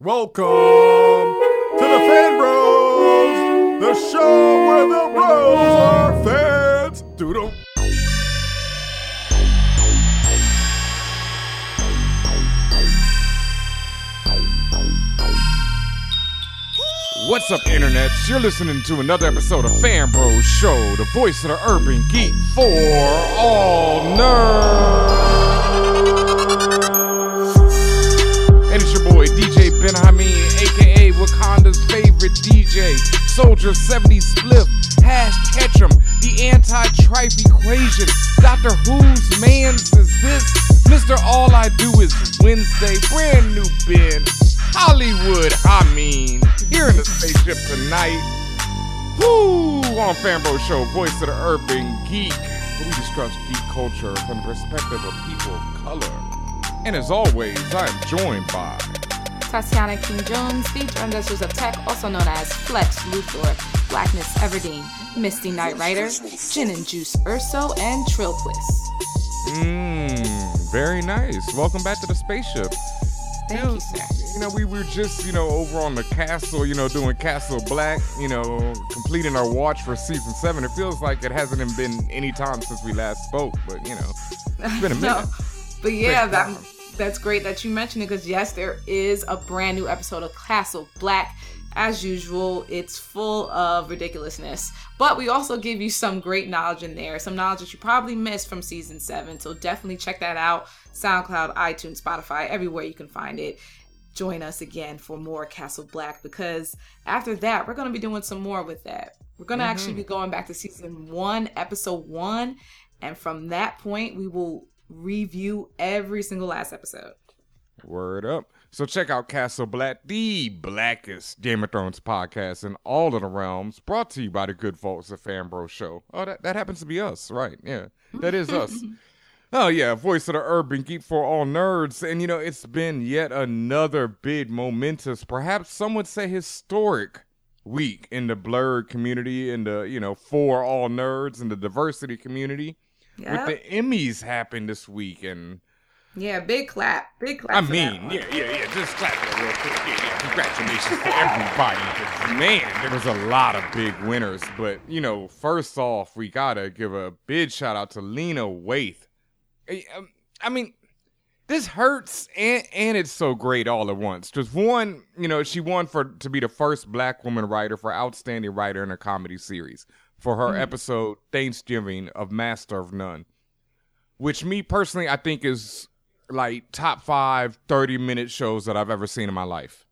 Welcome to the Fan Bros, the show where the bros are fans. Doodle. What's up, internet? You're listening to another episode of Fan Bros Show, the voice of the urban geek for all nerds. Favorite DJ, Soldier 70 Spliff, Hash Ketchum, the anti-trife equation, Doctor Who's mans is this? Mr. All I Do Is Wednesday, brand new Ben, Hollywood, I mean, here in the spaceship tonight. Whoo! On Fanbro Show, voice of the urban geek, where we discuss geek culture from the perspective of people of color. And as always, I am joined by Tatiana King Jones, the Transgressors of Tech, also known as Flex Luthor, Blackness Everdeen, Misty Knight Rider, Gin and Juice Urso, and Trillquist. Mmm, very nice. Welcome back to the spaceship. Thank you, sir. You know, we were just, you know, over on the castle, you know, doing Castle Black, you know, completing our watch for season seven. It feels like it hasn't even been any time since we last spoke, but you know, it's been a minute. No, but yeah, that, that's great that you mentioned it because yes, there is a brand new episode of Castle Black. As usual, it's full of ridiculousness, but we also give you some great knowledge in there, some knowledge that you probably missed from season seven. So definitely check that out. SoundCloud, iTunes, Spotify, everywhere you can find it. Join us again for more Castle Black because after that, we're going to be doing some more with that. We're going to mm-hmm. actually be going back to season one, episode one, and from that point, we will review every single last episode. Word up. So check out Castle Black, the blackest Game of Thrones podcast in all of the realms, brought to you by the good folks at Fanbro Show. Oh, that, that happens to be us, right? Yeah, that is us. Oh yeah, voice of the urban geek for all nerds, and you know it's been yet another big, momentous, perhaps some would say historic week in the blurred community, in the you know for all nerds, in the diversity community. Yeah, With the Emmys happened this week, and yeah, big clap, big clap. I mean, yeah, yeah, yeah. Just clap that real quick. Yeah, yeah. Congratulations to everybody. Man, there was a lot of big winners. But you know, first off, we gotta give a big shout out to Lena Waithe. Eh, um, I mean, this hurts and and it's so great all at once. Just one, you know, she won for to be the first black woman writer for outstanding writer in a comedy series for her episode Thanksgiving of Master of None, which me personally I think is like top five 30 minute shows that I've ever seen in my life.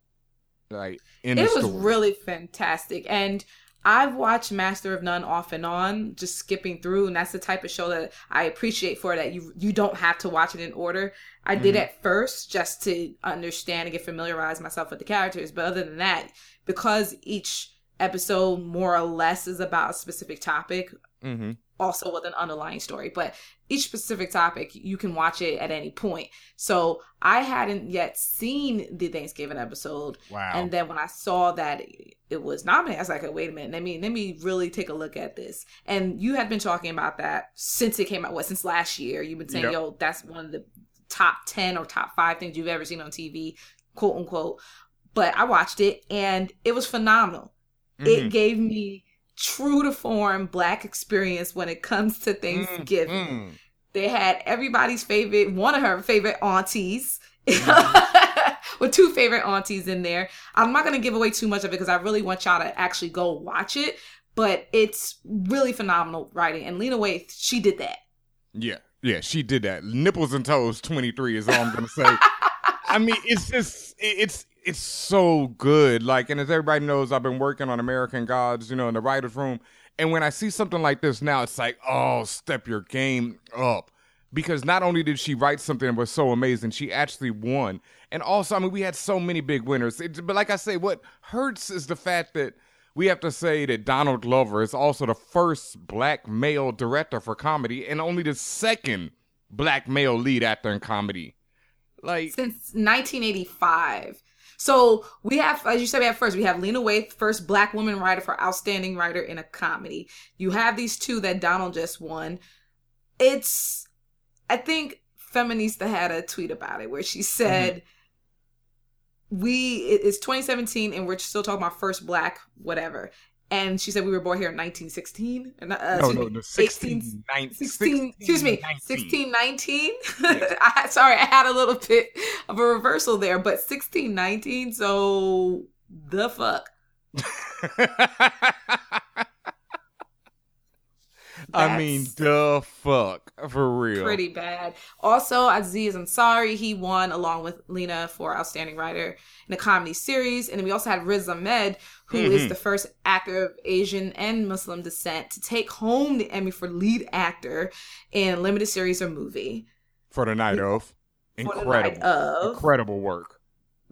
Like in it was story. really fantastic and i've watched master of none off and on just skipping through and that's the type of show that i appreciate for that you you don't have to watch it in order i did Mhm. at first just to understand and get familiarized myself with the characters but other than that because each episode more or less is about a specific topic hmm also with an underlying story but each specific topic you can watch it at any point so i hadn't yet seen the thanksgiving episode Wow. and then when I saw that it was nominated, I was like, wait a minute. Let me let me really take a look at this." And you had been talking about that since it came out. What since last year? You've been saying, Yep. "Yo, that's one of the top ten or top five things you've ever seen on TV," quote unquote. But I watched it and it was phenomenal. Mhm. It gave me true to form black experience when it comes to Thanksgiving Mm, mm. they had everybody's favorite one of her favorite aunties with two favorite aunties in there i'm not going to give away too much of it because i really want y'all to actually go watch it but it's really phenomenal writing and lena waithe she did that Yeah, yeah, she did that. Nipples and toes, twenty three is all I'm gonna say. I mean, it's just it's it's so good. Like, and as everybody knows, I've been working on American Gods, you know, in the writers' room. And when I see something like this now, it's like, oh, step your game up. Because not only did she write something that was so amazing, she actually won. And also, I mean, we had so many big winners. It, but like I say, what hurts is the fact that we have to say that Donald Glover is also the first black male director for comedy and only the second black male lead actor in comedy. Like, since 1985 so we have as you said we have first we have lena waithe first black woman writer for outstanding writer in a comedy. You have these two that donald just won. It's i think feminista had a tweet about it where she mm-hmm. said we it's 2017 and we're still talking about first black whatever and she said we were born here in 1916 uh, no, no, no, 16, 18, 16, excuse me 1619 I, sorry i had a little bit of a reversal there but 1619 so the fuck I mean, the fuck for real. Pretty bad. Also, Aziz Ansari, he won along with Lena for Outstanding Writer in a Comedy Series, and then we also had Riz Ahmed, who mm-hmm. is the first actor of Asian and Muslim descent to take home the Emmy for lead actor in a limited series or movie. For the night of. Incredible. Night of. Incredible work.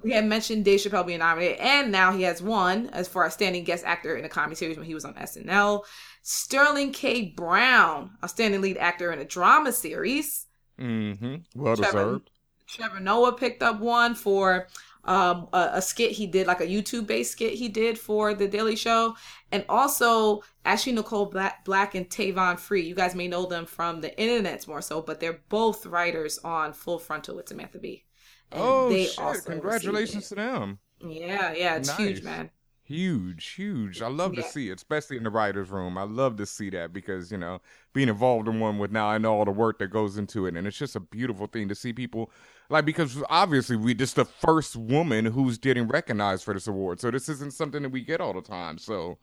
We had mentioned Dave Chappelle being nominated, and now he has won as for outstanding guest actor in a comedy series when he was on SNL. Sterling K. Brown, outstanding lead actor in a drama series. Mm-hmm. Well Trevor, deserved. Trevor Noah picked up one for um, a, a, skit he did, like a YouTube based skit he did for The Daily Show. And also Ashley Nicole Black, Black and Tavon Free. You guys may know them from the internets more so, but they're both writers on Full Frontal with Samantha Bee. And oh, shit. Congratulations to them. Yeah, yeah, it's nice. huge, man. Huge, huge. I love yeah. to see it, especially in the writer's room. I love to see that because, you know, being involved in one with now, I know all the work that goes into it. And it's just a beautiful thing to see people, like, because obviously we just the first woman who's getting recognized for this award. So this isn't something that we get all the time. So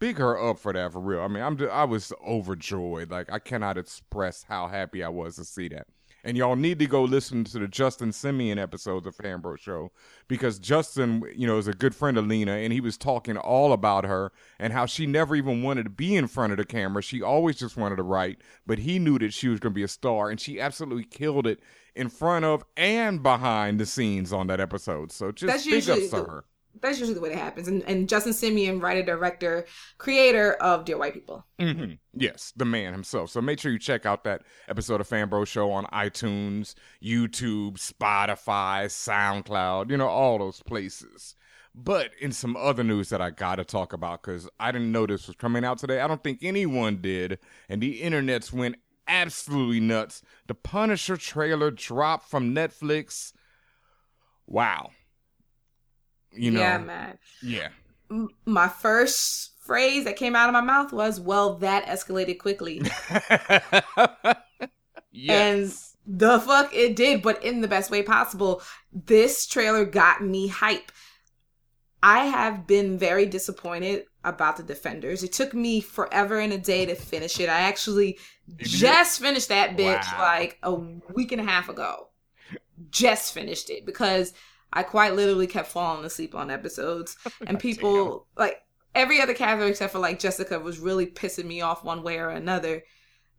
big her up for that for real. I mean, I'm just, I was overjoyed. Like, I cannot express how happy I was to see that. And y'all need to go listen to the Justin Simien episodes of Fanbro Show because Justin, you know, is a good friend of Lena and he was talking all about her and how she never even wanted to be in front of the camera. She always just wanted to write, but he knew that she was going to be a star and she absolutely killed it in front of and behind the scenes on that episode. So just That's big ups to her that's usually the way it happens. And, and Justin Simien, writer, director, creator of Dear White People. Mm-hmm. Yes, the man himself. So make sure you check out that episode of Fanbro Show on iTunes, YouTube, Spotify, SoundCloud, you know, all those places. But in some other news that I got to talk about, because I didn't know this was coming out today. I don't think anyone did. And the internets went absolutely nuts. The Punisher trailer dropped from Netflix. Wow you know? Yeah man yeah. My first phrase that came out of my mouth was well that escalated quickly. Yes. and the fuck it did but in the best way possible. This trailer got me hype. I have been very disappointed about the defenders. It took me forever and a day to finish it. I actually just finished that bitch wow. like a week and a half ago. Just finished it because I quite literally kept falling asleep on episodes, and people like every other character except for like Jessica was really pissing me off one way or another.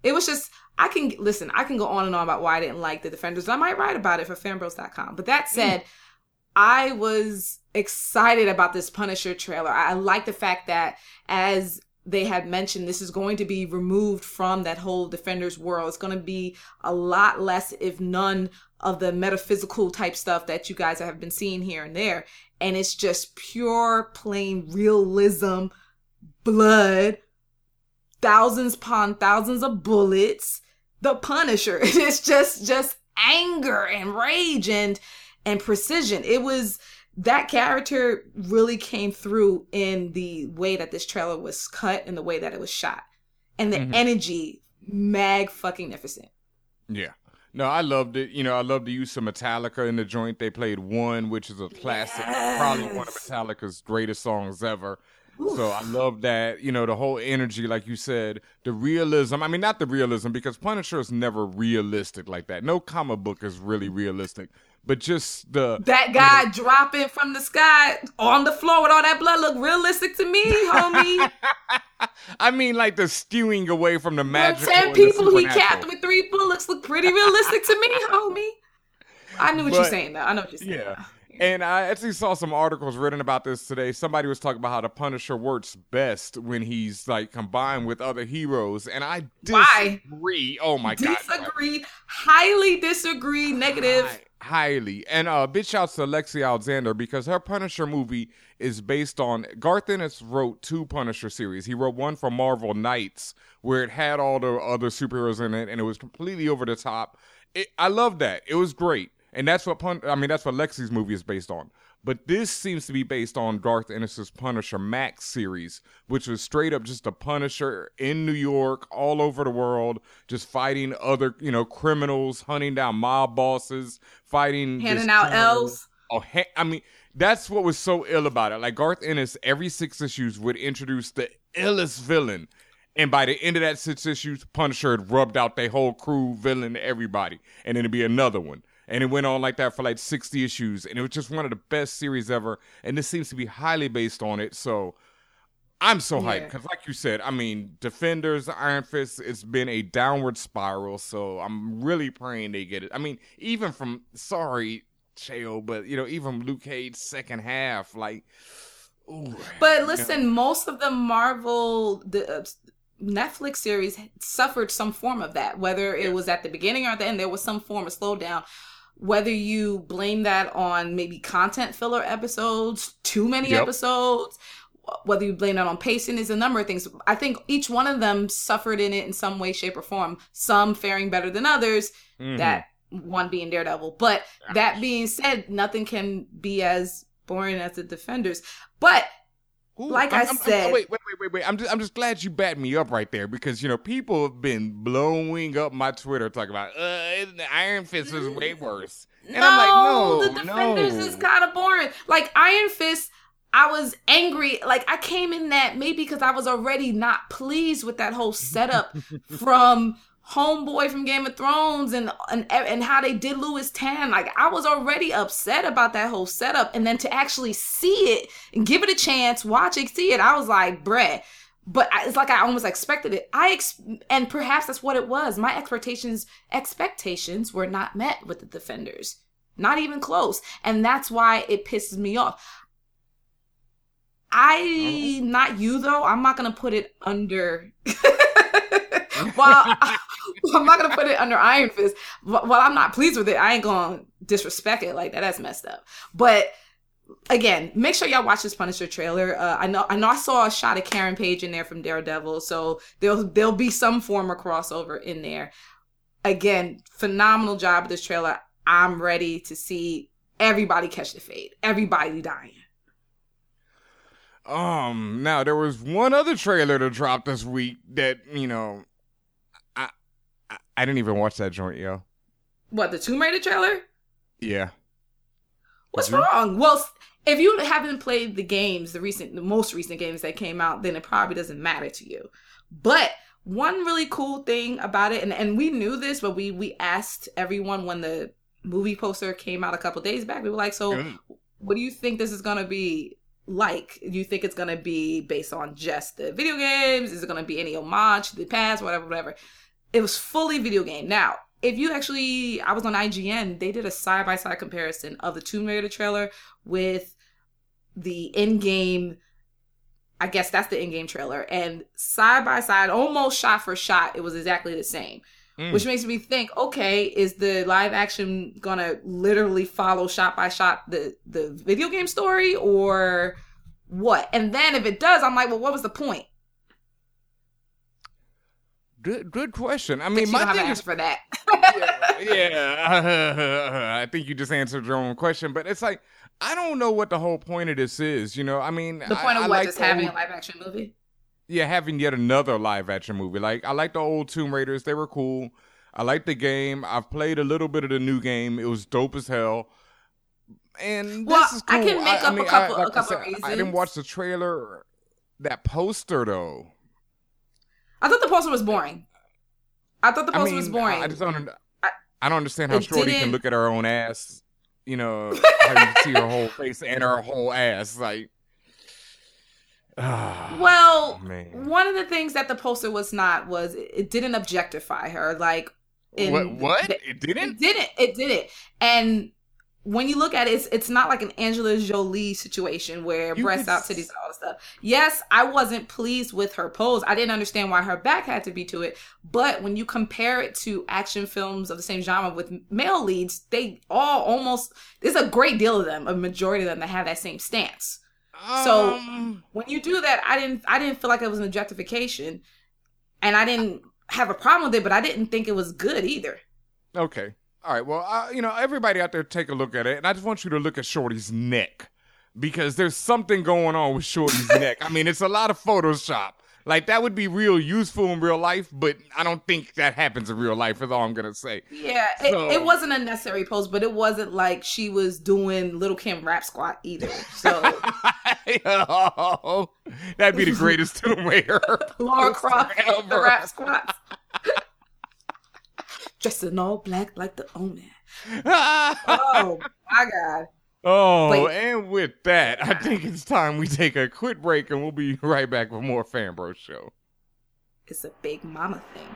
It was just I can listen. I can go on and on about why I didn't like the Defenders. I might write about it for fanbros.com. But that said, mm. I was excited about this Punisher trailer. I like the fact that as they had mentioned this is going to be removed from that whole defenders world it's going to be a lot less if none of the metaphysical type stuff that you guys have been seeing here and there. And it's just pure plain realism blood thousands upon thousands of bullets the punisher. It's just just anger and rage and and precision. It was that character really came through in the way that this trailer was cut and the way that it was shot. And the mm-hmm. energy mag fucking magnificent. Yeah no i loved it you know i love the use of metallica in the joint they played one which is a classic yes. probably one of metallica's greatest songs ever Oof. So I love that, you know, the whole energy, like you said, the realism. I mean, not the realism, because Punisher is never realistic like that. No comic book is really realistic but just the that guy you know, dropping from the sky on the floor with all that blood look realistic to me, homie. I mean, like the stewing away from the magic. Ten people he capped with three bullets look pretty realistic to me, homie. I knew what but, you're saying, though. I know what you're saying. Yeah. And I actually saw some articles written about this today. Somebody was talking about how the Punisher works best when he's like combined with other heroes, and I disagree. Why? Oh my disagree, god, disagree, highly disagree, negative. High highly. And uh, big shouts to Lexi Alexander because her Punisher movie is based on Garth Ennis wrote two Punisher series. He wrote one for Marvel Knights where it had all the other superheroes in it and it was completely over the top. It, I love that. It was great. And that's what Pun- I mean. That's what Lexi's movie is based on. But this seems to be based on Garth Ennis's Punisher Max series, which was straight up just a Punisher in New York, all over the world, just fighting other, you know, criminals, hunting down mob bosses, fighting, handing out L's. Oh, ha- I mean, that's what was so ill about it. Like Garth Ennis, every six issues would introduce the illest villain. And by the end of that six issues, Punisher had rubbed out their whole crew, villain, everybody. And then it'd be another one. And it went on like that for like 60 issues. And it was just one of the best series ever. And this seems to be highly based on it. So I'm so hyped. Yeah. Because, like you said, I mean, Defenders, Iron Fist, it's been a downward spiral. So I'm really praying they get it. I mean, even from, sorry, Cheo, but, you know, even Luke Cage's second half, like, ooh. But listen, most of the Marvel the uh, Netflix series suffered some form of that, whether it was at the beginning or at the end. There was some form of slowdown. Whether you blame that on maybe content filler episodes, too many Yep. episodes, whether you blame that on pacing, is a number of things. I think each one of them suffered in it in some way, shape, or form. Some faring better than others. Mhm. That one being Daredevil. But that being said, nothing can be as boring as the Defenders. But Ooh, Like I I'm- I'm- I'm- said- wait, wait, wait, wait, wait. I'm just, I'm just glad you backed me up right there because you know people have been blowing up my Twitter talking about, uh, Iron Fist is way worse, and I'm like, no, the Defenders no. is kind of boring. Like Iron Fist, I was angry. Like I came in that maybe because I was already not pleased with that whole setup from Homeboy from Game of Thrones and and and how they did Lewis Tan. Like I was already upset about that whole setup, and then to actually see it and give it a chance, watch it, see it, I was like, bruh. But I- it's like I almost expected it. I ex- and perhaps that's what it was. My expectations expectations were not met with the defenders, not even close, and that's why it pisses me off. I not you though. I'm not gonna put it under. I'm not gonna put it under Iron Fist. Wh- While I'm not pleased with it, I ain't gonna disrespect it like that. That's messed up. But again, make sure y'all watch this Punisher trailer. Uh, I know, I know, I saw a shot of Karen Page in there from Daredevil, so there'll there'll be some form of crossover in there. Again, phenomenal job with this trailer. I'm ready to see everybody catch the fade. Everybody dying. Um, now there was one other trailer that dropped this week that you know, I, I didn't even watch that joint, yo. What the Tomb Raider trailer? Yeah, What's you? wrong? Well, if you haven't played the games, the recent, the most recent games that came out, then it probably doesn't matter to you. But one really cool thing about it, and, and we knew this, but we we asked everyone when the movie poster came out a couple days back. We were like, so Mm. what do you think this is gonna be like? Do you think it's gonna be based on just the video games? Is it gonna be any homage to the past, whatever, whatever? It was fully video game. Now, if you actually, I was on IGN, they did a side by side comparison of the Tomb Raider trailer with the in game. I guess that's the in game trailer, and side by side, almost shot for shot, it was exactly the same Mm. which makes me think okay is the live action gonna literally follow shot by shot the the video game story or what and then if it does i'm like well what was the point good, good question. I mean, my don't have an thing is, for that yeah, I think you just answered your own question, but it's like I don't know what the whole point of this is. You know, I mean, the I- point of I what like just having old- a live action movie yeah, having yet another live action movie. Like I like the old Tomb Raiders; they were cool. I like the game. I've played a little bit of the new game. It was dope as hell. And Well, this is I can make up a mean, couple- a like I couple said, I didn't watch the trailer. That poster though. I thought the poster was boring i thought the I poster mean, was boring I just don't. I- I don't understand how Shorty can didn't- look at her own ass. You know, how you see her whole face and her whole ass. Like, ah, well man. one of the things that the poster was not was it didn't objectify her like in What? What? It didn't. It didn't. It didn't. And when you look at it, it's, it's not like an Angela Jolie situation where You breasts out, titties, all that stuff. Yes, I wasn't pleased with her pose. I didn't understand why her back had to be to it. But when you compare it to action films of the same genre with male leads, they all almost there's a great deal of them, a majority of them that have that same stance. So- Um, When you do that, I didn't I didn't feel like it was an objectification, and I didn't have a problem with it, but I didn't think it was good either. okay. All right. Well, uh, you know, everybody out there, take a look at it, and I just want you to look at Shorty's neck because there's something going on with Shorty's neck. I mean, it's a lot of Photoshop. Like that would be real useful in real life, but I don't think that happens in real life. Is all I'm gonna say. Yeah, so, it, it, wasn't a necessary pose, but it wasn't like she was doing Little Kim rap squat either. So oh, that'd be the greatest Tomb Raider. Lara Croft the rap squats. Dressed in all black like the Omen. oh my god. Oh, Wait. and with that, I think it's time we take a quick break and we'll be right back with more Fan Bro Show. It's a big mama thing.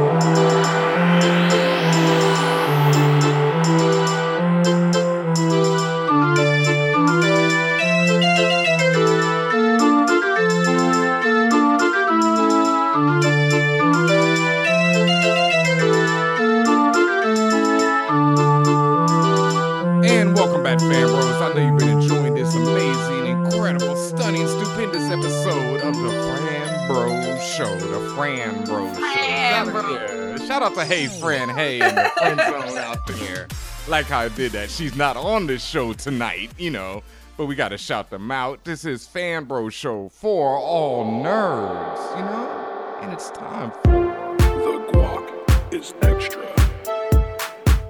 Hey Friend Hey and the friend zone out there. Like how I did that. She's not on this show tonight, you know, but we gotta shout them out. This is Fan Bro Show for all nerds, you know? And it's time for The Guac is extra.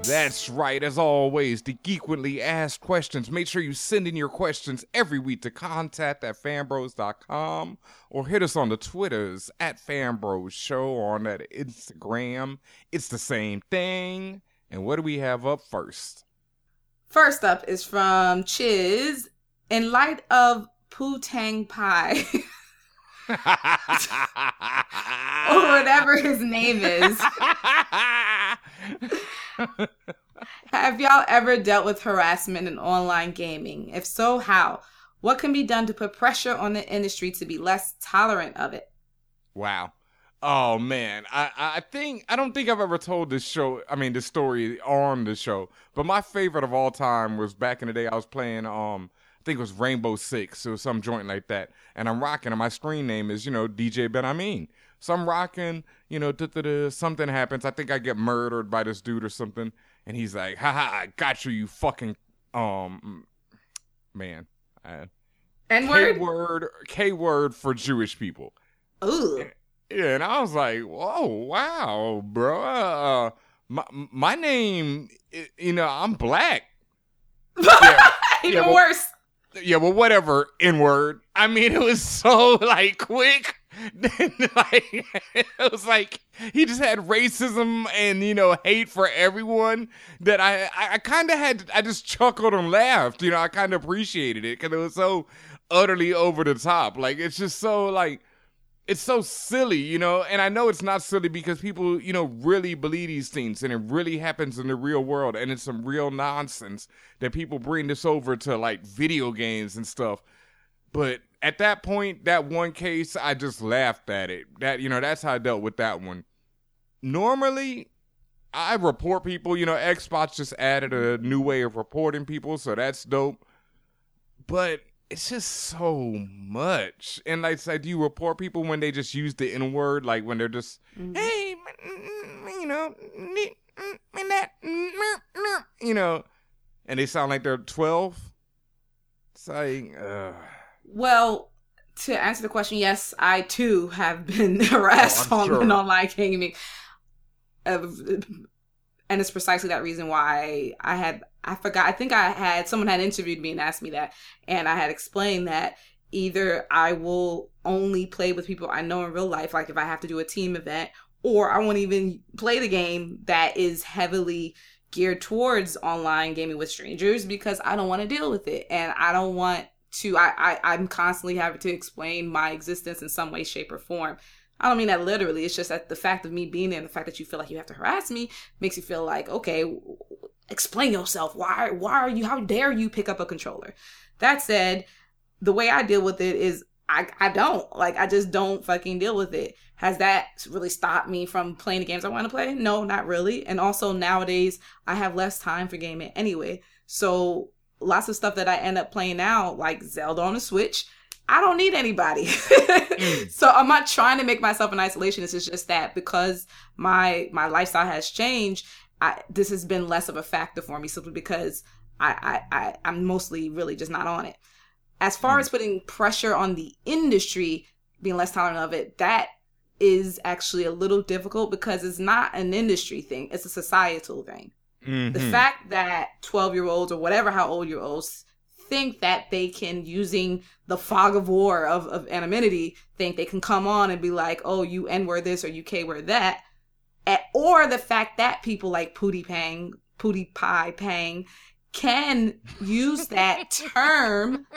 That's right. As always, the Geekquently Asked Questions. Make sure you send in your questions every week to contact at fanbros.com or hit us on the Twitters at fanbros show on that Instagram. It's the same thing. And what do we have up first? First up is from Chiz. In light of Poo Tang Pie. or whatever his name is. Have y'all ever dealt with harassment in online gaming? If so, how? What can be done to put pressure on the industry to be less tolerant of it? Wow. Oh man, I I think I don't think I've ever told this show. I mean, this story on the show. But my favorite of all time was back in the day. I was playing um, I think it was Rainbow Six or some joint like that, and I'm rocking. And my screen name is you know DJ BenHaMeen. So I'm rocking, you know, something happens. I think I get murdered by this dude or something. And he's like, haha, I got you, you fucking, um, man. N word? K word, K word for Jewish people. Ooh. Yeah, and I was like, whoa, wow, bro. Uh, my, my name, you know, I'm black. Yeah, Even yeah, well, worse. Yeah, well, whatever, N word. I mean, it was so, like, quick. like, it was like he just had racism and you know hate for everyone that I I, I kind of had I just chuckled and laughed. You know, I kind of appreciated it because it was so utterly over the top. Like it's just so like it's so silly, you know. And I know it's not silly because people you know really believe these things and it really happens in the real world and it's some real nonsense that people bring this over to like video games and stuff. But at that point, that one case, I just laughed at it. That you know, that's how I dealt with that one. Normally, I report people. You know, Xbox just added a new way of reporting people, so that's dope. But it's just so much. And like I said, do you report people when they just use the N word, like when they're just, mm-hmm. hey, you know, you know, and they sound like they're twelve. It's like, uh well, to answer the question, yes, I too have been harassed oh, on sure. online gaming. Uh, and it's precisely that reason why I had I forgot I think I had someone had interviewed me and asked me that and I had explained that either I will only play with people I know in real life like if I have to do a team event or I won't even play the game that is heavily geared towards online gaming with strangers because I don't want to deal with it and I don't want to I, I I'm constantly having to explain my existence in some way, shape, or form. I don't mean that literally. It's just that the fact of me being there and the fact that you feel like you have to harass me makes you feel like, okay, explain yourself. Why why are you how dare you pick up a controller? That said, the way I deal with it is I I don't like I just don't fucking deal with it. Has that really stopped me from playing the games I want to play? No, not really. And also nowadays I have less time for gaming anyway. So lots of stuff that I end up playing now, like Zelda on the Switch, I don't need anybody. mm. So I'm not trying to make myself an isolationist. It's just that because my my lifestyle has changed, I, this has been less of a factor for me simply because I, I, I I'm mostly really just not on it. As far mm. as putting pressure on the industry, being less tolerant of it, that is actually a little difficult because it's not an industry thing; it's a societal thing. Mm-hmm. The fact that 12 year olds or whatever how old year olds think that they can using the fog of war of, of anonymity think they can come on and be like oh you n word this or you k word that At, or the fact that people like pootie pang pootie pie pang can use that term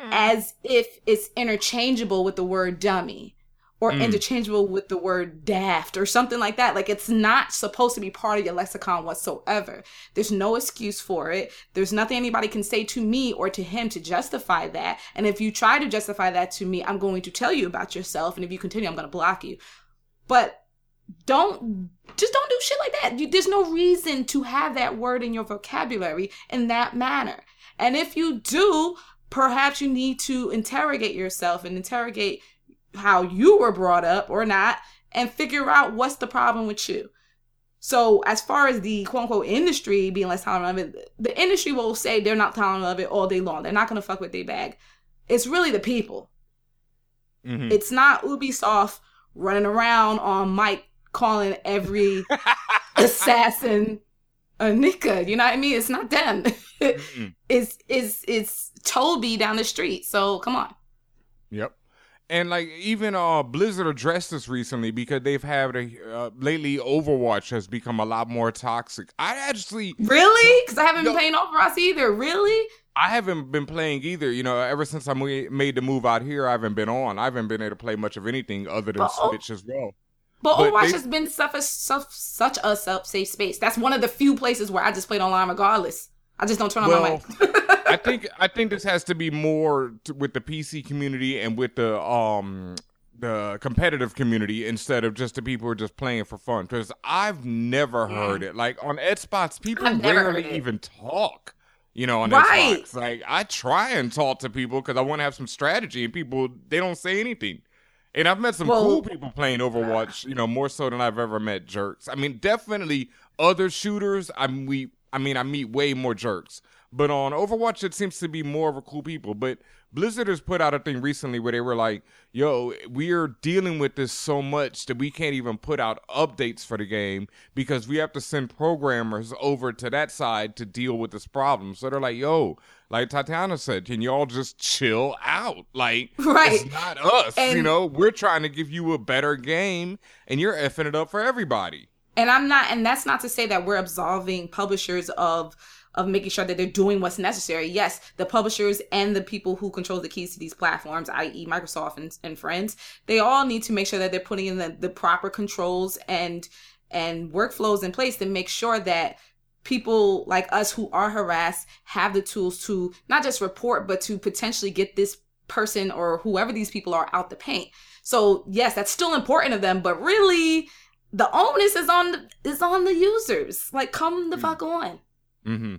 as if it's interchangeable with the word dummy or mm. interchangeable with the word daft or something like that. Like it's not supposed to be part of your lexicon whatsoever. There's no excuse for it. There's nothing anybody can say to me or to him to justify that. And if you try to justify that to me, I'm going to tell you about yourself. And if you continue, I'm going to block you. But don't just don't do shit like that. You, there's no reason to have that word in your vocabulary in that manner. And if you do, perhaps you need to interrogate yourself and interrogate how you were brought up or not and figure out what's the problem with you. So as far as the quote unquote industry being less tolerant of it, the industry will say they're not tolerant of it all day long. They're not gonna fuck with their bag. It's really the people. Mm-hmm. It's not Ubisoft running around on mic calling every assassin a nika. You know what I mean? It's not them. mm-hmm. it's it's it's Toby down the street. So come on. Yep and like even uh Blizzard addressed this recently because they've had a uh, lately Overwatch has become a lot more toxic. I actually really because I haven't been playing Overwatch either. Really, I haven't been playing either. You know, ever since I made the move out here, I haven't been on. I haven't been able to play much of anything other than but, Switch as well. But, but Overwatch they, has been such a, such a safe space. That's one of the few places where I just played online regardless. I just don't turn on well, my mic. I think I think this has to be more to, with the PC community and with the um the competitive community instead of just the people who are just playing for fun. Because I've never mm. heard it. Like on Xbox, people rarely even talk. You know, on right. Xbox. Like I try and talk to people because I want to have some strategy, and people they don't say anything. And I've met some well, cool people playing Overwatch. You know, more so than I've ever met jerks. I mean, definitely other shooters. I mean, we I mean, I meet way more jerks. But on Overwatch, it seems to be more of a cool people. But Blizzard has put out a thing recently where they were like, yo, we are dealing with this so much that we can't even put out updates for the game because we have to send programmers over to that side to deal with this problem. So they're like, yo, like Tatiana said, can y'all just chill out? Like, right. it's not us. And you know, we're trying to give you a better game and you're effing it up for everybody. And I'm not, and that's not to say that we're absolving publishers of of making sure that they're doing what's necessary. Yes, the publishers and the people who control the keys to these platforms, i.e., Microsoft and, and friends, they all need to make sure that they're putting in the, the proper controls and and workflows in place to make sure that people like us who are harassed have the tools to not just report but to potentially get this person or whoever these people are out the paint. So yes, that's still important of them, but really the onus is on the, is on the users. Like, come the mm. fuck on. Mm-hmm.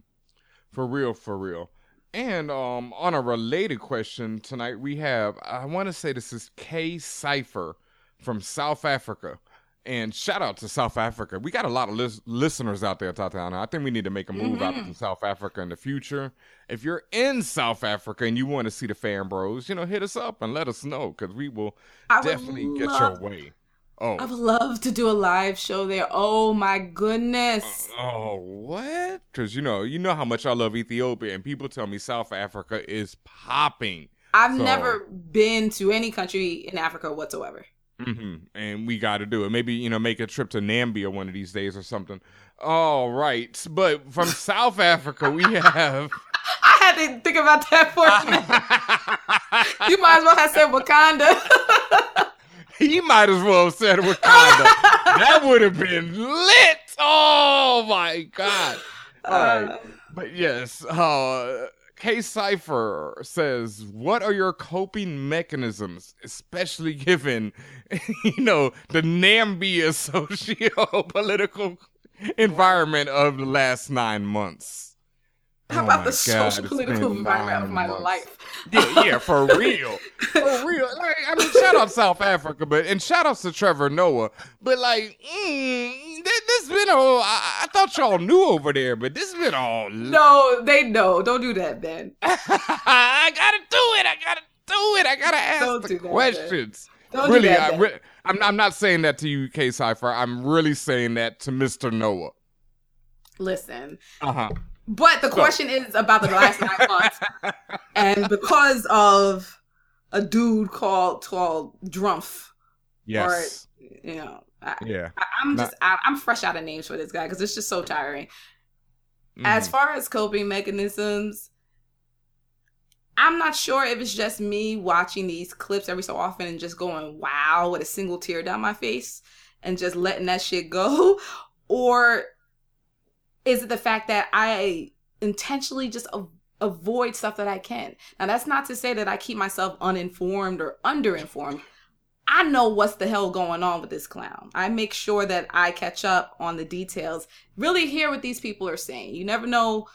For real, for real. And um, on a related question tonight, we have I want to say this is K Cipher from South Africa. And shout out to South Africa. We got a lot of lis- listeners out there, Tatiana. I think we need to make a move mm-hmm. out to South Africa in the future. If you're in South Africa and you want to see the fan bros, you know, hit us up and let us know because we will I definitely get your way. Oh. I would love to do a live show there. Oh my goodness. Uh, oh, what? Because you know, you know how much I love Ethiopia, and people tell me South Africa is popping. I've so, never been to any country in Africa whatsoever. Mm-hmm. And we got to do it. Maybe you know, make a trip to Nambia one of these days or something. All right, but from South Africa we have. I had to think about that for a minute. you might as well have said Wakanda. he might as well have said Wakanda. that would have been lit. Oh my god! All right, uh, but yes, uh, K Cipher says, "What are your coping mechanisms, especially given, you know, the Nambia socio-political environment of the last nine months?" How Oh about the God, social political environment of my months. life? Yeah, yeah, for real, for real. Like, I mean, shout out South Africa, but and shout outs to Trevor Noah, but like, mm, this, this been all. I, I thought y'all knew over there, but this been all. No, they know. Don't do that, Ben. I gotta do it. I gotta do it. I gotta ask Don't the do that, questions. Do really, that, I, re- I'm, I'm not saying that to you, K Cipher. I'm really saying that to Mr. Noah. Listen. Uh huh. But the question is about the last nine months. And because of a dude called called Drumpf, Yes. you know, I, yeah. I, I'm Not- just I, I'm fresh out of names for this guy because it's just so tiring. As Mhm. far as coping mechanisms, I'm not sure if it's just me watching these clips every so often and just going wow with a single tear down my face and just letting that shit go, or is it the fact that I intentionally just avoid stuff that I can? Now that's not to say that I keep myself uninformed or underinformed. I know what's the hell going on with this clown. I make sure that I catch up on the details, really hear what these people are saying. You never know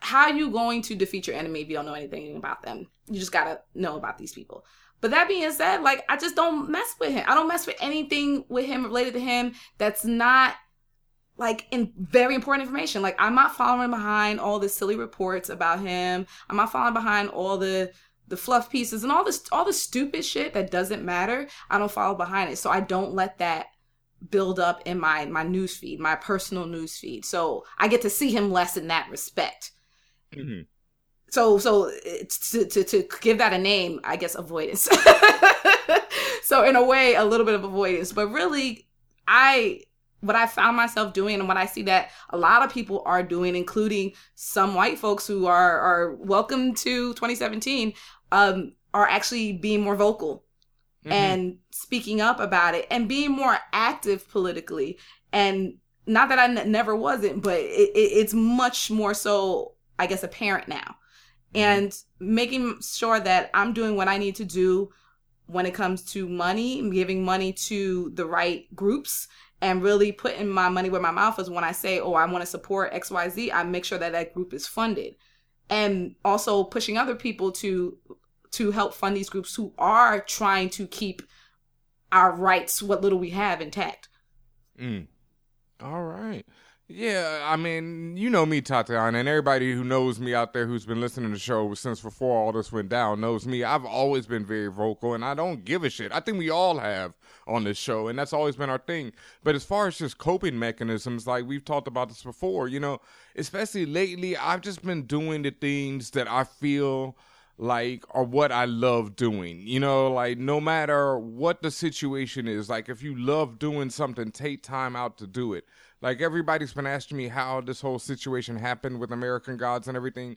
how you're going to defeat your enemy if you don't know anything about them. You just gotta know about these people. But that being said, like I just don't mess with him. I don't mess with anything with him related to him that's not like in very important information. Like I'm not following behind all the silly reports about him. I'm not following behind all the the fluff pieces and all this all the stupid shit that doesn't matter. I don't follow behind it. So I don't let that build up in my my news feed, my personal news feed. So I get to see him less in that respect. Mhm. So so to, to to give that a name, I guess avoidance. so in a way, a little bit of avoidance, but really, I what I found myself doing and what I see that a lot of people are doing, including some white folks who are are welcome to 2017, um, are actually being more vocal Mhm. and speaking up about it and being more active politically. And not that I n- never wasn't but it, it, it's much more so i guess apparent now. And making sure that i'm doing what i need to do when it comes to money giving money to the right groups and really putting my money where my mouth is when i say oh i want to support xyz i make sure that that group is funded and also pushing other people to to help fund these groups who are trying to keep our rights, what little we have, intact. Mm. All right. Yeah, I mean, you know me, Tatiana, and everybody who knows me out there who's been listening to the show since before all this went down knows me. I've always been very vocal, and I don't give a shit. I think we all have on this show, and that's always been our thing. But as far as just coping mechanisms, like we've talked about this before, you know, especially lately, I've just been doing the things that I feel like are what I love doing. You know, like no matter what the situation is, like if you love doing something, take time out to do it. Like everybody's been asking me how this whole situation happened with American Gods and everything.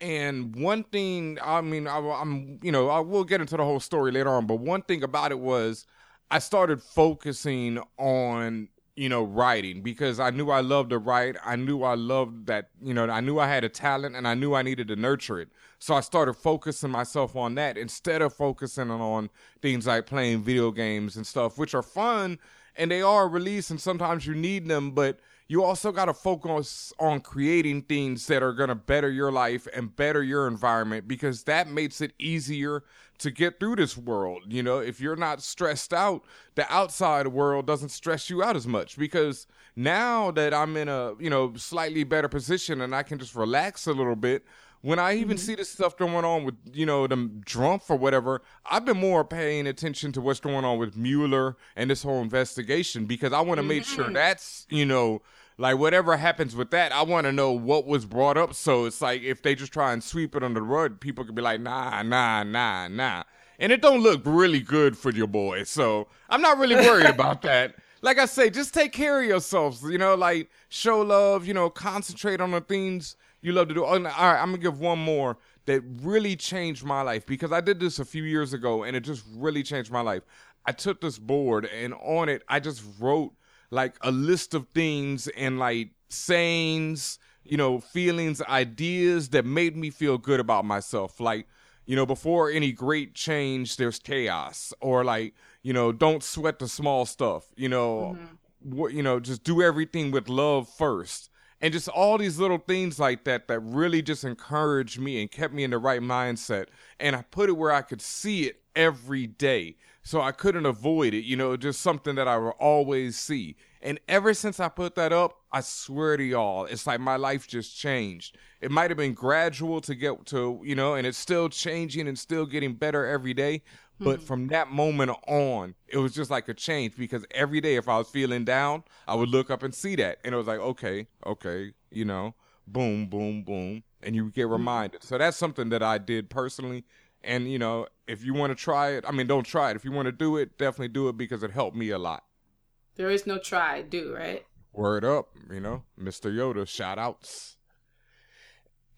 And one thing, I mean, I, I'm, you know, I will get into the whole story later on, but one thing about it was I started focusing on you know, writing because I knew I loved to write. I knew I loved that, you know, I knew I had a talent and I knew I needed to nurture it. So I started focusing myself on that instead of focusing on things like playing video games and stuff, which are fun and they are released and sometimes you need them, but you also got to focus on creating things that are going to better your life and better your environment because that makes it easier to get through this world. You know, if you're not stressed out, the outside world doesn't stress you out as much because now that I'm in a, you know, slightly better position and I can just relax a little bit, when I even mm-hmm. see this stuff going on with, you know, them Trump or whatever, I've been more paying attention to what's going on with Mueller and this whole investigation because I want to make sure mm-hmm. that's, you know, like whatever happens with that, I want to know what was brought up. So it's like if they just try and sweep it under the rug, people could be like, nah, nah, nah, nah. And it don't look really good for your boy. So I'm not really worried about that. Like I say, just take care of yourselves. You know, like show love. You know, concentrate on the things you love to do. All right, I'm gonna give one more that really changed my life because I did this a few years ago and it just really changed my life. I took this board and on it I just wrote like a list of things and like sayings, you know, feelings, ideas that made me feel good about myself. Like, you know, before any great change, there's chaos, or like, you know, don't sweat the small stuff. You know, mm-hmm. wh- you know, just do everything with love first, and just all these little things like that that really just encouraged me and kept me in the right mindset. And I put it where I could see it every day, so I couldn't avoid it. You know, just something that I will always see. And ever since I put that up, I swear to y'all, it's like my life just changed. It might have been gradual to get to, you know, and it's still changing and still getting better every day. But mm-hmm. from that moment on, it was just like a change because every day, if I was feeling down, I would look up and see that. And it was like, okay, okay, you know, boom, boom, boom. And you get mm-hmm. reminded. So that's something that I did personally. And, you know, if you want to try it, I mean, don't try it. If you want to do it, definitely do it because it helped me a lot. There is no try, do right? Word up, you know, Mr. Yoda, shout outs.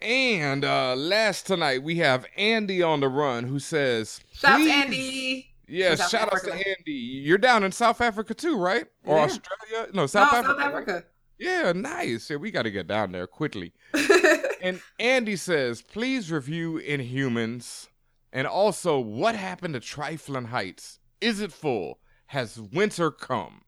And uh last tonight we have Andy on the run who says "Please-" Andy. Yeah, South shout out to Andy. You're down in South Africa too, right? Or Yeah. Australia? No, No, South Africa. South Africa. Yeah, nice. Yeah, we got to get down there quickly. and Andy says, please review Inhumans. And also, what happened to Trifling Heights? Is it full? Has winter come?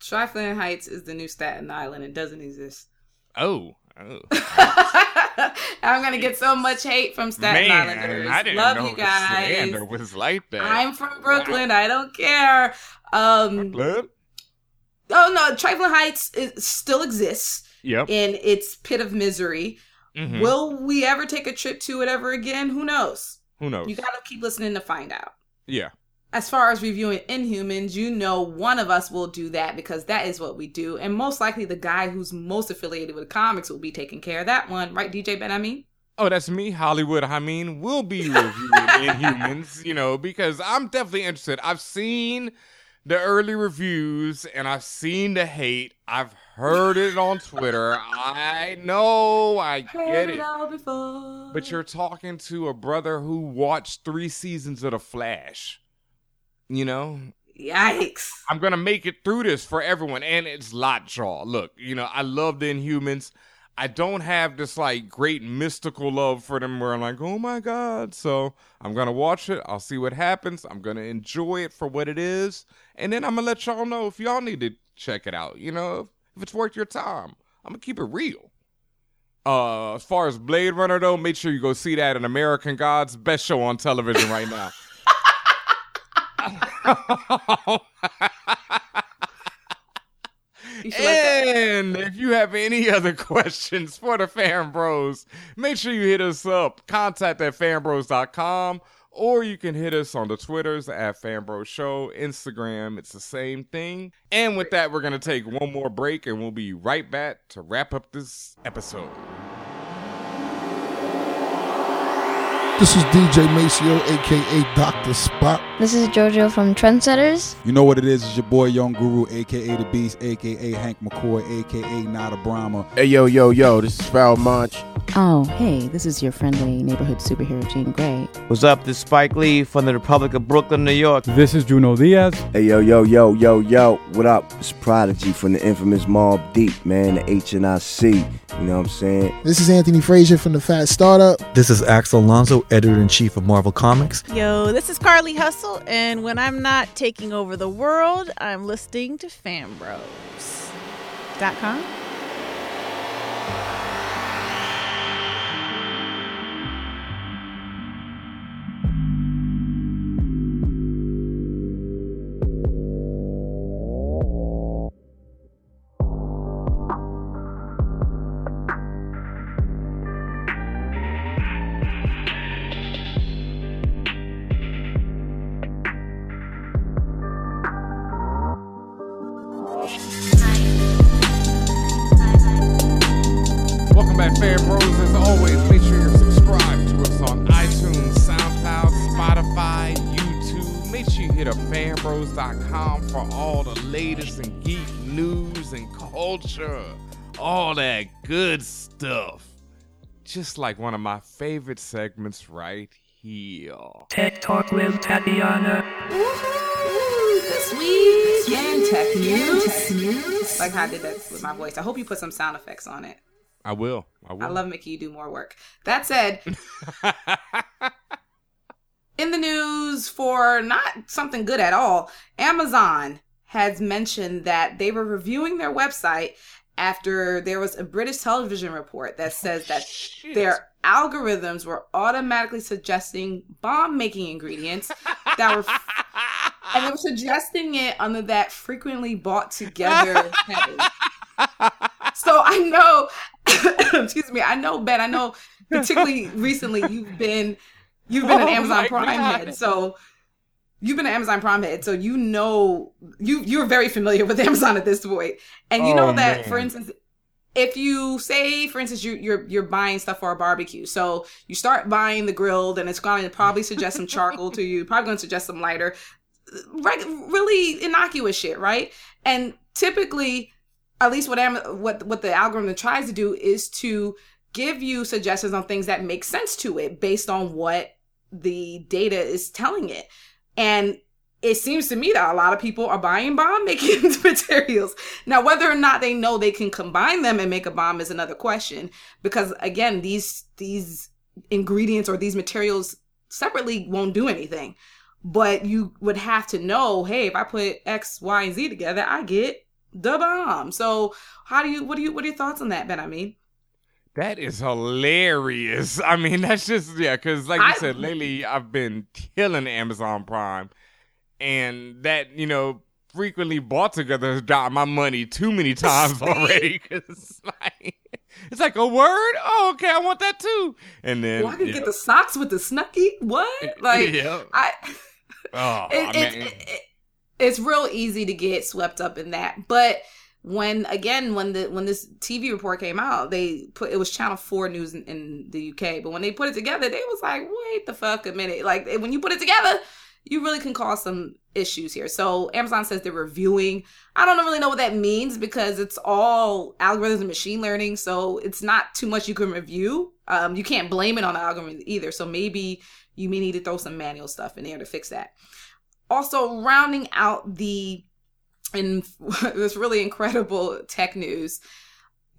Trifling Heights is the new Staten Island. It doesn't exist. Oh, oh. I'm gonna get so much hate from Staten Islanders. I didn't Love know you guys. slander was like that. I'm from Brooklyn. I don't care. Um, Blood? oh no, Trifling Heights is, still exists Yep. in its pit of misery. Mhm. Will we ever take a trip to it ever again? Who knows? Who knows? You gotta keep listening to find out. yeah. As far as reviewing Inhumans, you know one of us will do that because that is what we do. And most likely the guy who's most affiliated with comics will be taking care of that one. Right, DJ Ben? Mean? Oh, that's me, Hollywood. I mean, we'll be reviewing Inhumans, you know, because I'm definitely interested. I've seen the early reviews and I've seen the hate. I've heard it on Twitter. I know, I get Heard it. all before. But you're talking to a brother who watched three seasons of The Flash. You know, Yikes. I'm gonna make it through this for everyone, and it's Lockjaw. Look, you know, I love the Inhumans. I don't have this like great mystical love for them where I'm like, oh my god. So I'm gonna watch it. I'll see what happens. I'm gonna enjoy it for what it is, and then I'm gonna let y'all know if y'all need to check it out. You know, if it's worth your time. I'm gonna keep it real. Uh, as far as Blade Runner though, make sure you go see that in American Gods, best show on television right now. You should let that- And if you have any other questions for the Fan Bros, make sure you hit us up. Contact at fanbros.com or you can hit us on the Twitters at Fanbros Show, Instagram, it's the same thing. And with that, we're going to take one more break and we'll be right back to wrap up this episode. This is DJ Maseo, aka Dr. Spot. This is JoJo from Trendsetters. You know what it is? It's your boy Young Guru, aka The Beast, aka Hank McCoy, aka Nada Brahma. Hey, yo, yo, yo, this is Pharoahe Monch. Oh, hey, this is your friendly neighborhood superhero, Jean Grey. What's up? This is Spike Lee from the Republic of Brooklyn, New York. This is Junot Diaz. Hey, yo, yo, yo, yo, yo, what up? It's Prodigy from the infamous Mobb Deep, man, the HNIC. You know what I'm saying? This is Anthony Frazier from the Phat Startup. This is Axel Alonso, editor in chief of Marvel Comics. Yo, this is Carly Hustle, and when I'm not taking over the world, I'm listening to Fanbros.com. culture. All that good stuff. Just like one of my favorite segments right here. Tech Talk with Tatiana. Woohoo! This week in tech news. Like how I did that with my voice. I hope you put some sound effects on it. I will. I will. I love making you do more work. That said, in the news for not something good at all, Amazon has mentioned that they were reviewing their website after there was a British television report that oh, says that their algorithms were automatically suggesting bomb making ingredients that were and they were suggesting it under that frequently bought together heading. So I know excuse me, I know Ben, I know particularly recently you've been you've been an Oh Amazon Prime God. head. So you've been an Amazon Prime head, so you know you you're very familiar with Amazon at this point, and you know Oh, that for instance, if you say for instance you you're you're buying stuff for a barbecue, so you start buying the grilled, and it's going to probably suggest some charcoal to you, probably going to suggest some lighter, reg- really innocuous shit, right? And typically, at least what Am- what what the algorithm tries to do is to give you suggestions on things that make sense to it based on what the data is telling it. And it seems to me that a lot of people are buying bomb making materials. Now, whether or not they know they can combine them and make a bomb is another question. Because again, these these ingredients or these materials separately won't do anything. But you would have to know, hey, if I put X, Y, and Z together, I get the bomb. So how do you what do you what are your thoughts on that, Ben? I mean, That is hilarious. I mean, that's just yeah, because like you said, lately I've been killing Amazon Prime, and that you know frequently bought together has dropped my money too many times already. Because like it's like a word. Oh, okay, I want that too. And then well, I can yeah. get the socks with the snuggie. What? Like Yeah. I Oh, I it, it- it- it's real easy to get swept up in that. But when again, when the when this TV report came out, they put it was Channel Four News in, in the UK. But when they put it together, they was like, "Wait the fuck a minute!" Like when you put it together, you really can cause some issues here. So Amazon says they're reviewing. I don't really know what that means because it's all algorithms and machine learning, so it's not too much you can review. Um, you can't blame it on the algorithm either. So maybe you may need to throw some manual stuff in there to fix that. Also, rounding out the in this really incredible tech news.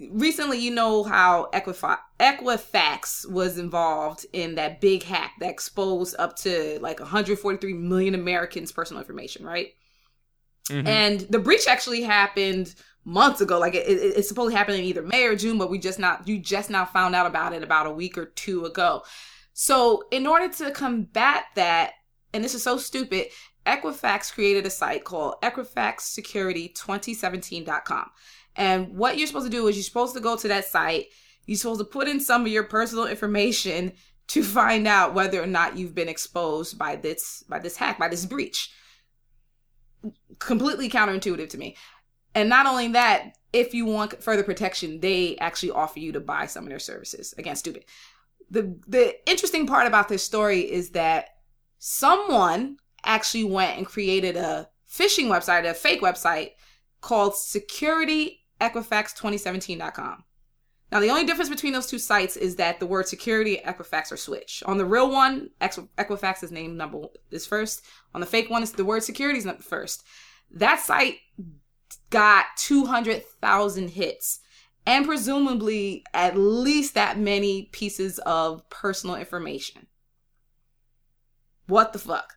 Recently, you know how Equifax, Equifax was involved in that big hack that exposed up to like 143 million Americans' personal information, right? mhm. And the breach actually happened months ago. Like it, it, it's supposed to happen in either May or June, but we just not you just now found out about it about a week or two ago. So in order to combat that, and this is so stupid, Equifax created a site called EquifaxSecurity2017.com. And what you're supposed to do is you're supposed to go to that site. You're supposed to put in some of your personal information to find out whether or not you've been exposed by this by this hack, by this breach completely counterintuitive to me. And not only that, if you want further protection, they actually offer you to buy some of their services. Again, stupid. The the interesting part about this story is that someone actually went and created a phishing website, a fake website called securityequifax2017.com. Now, the only difference between those two sites is that the word security Equifax are switched. On the real one, Equifax is named number is first. On the fake one, it's the word security is first. That site got 200,000 hits and presumably at least that many pieces of personal information. What the fuck?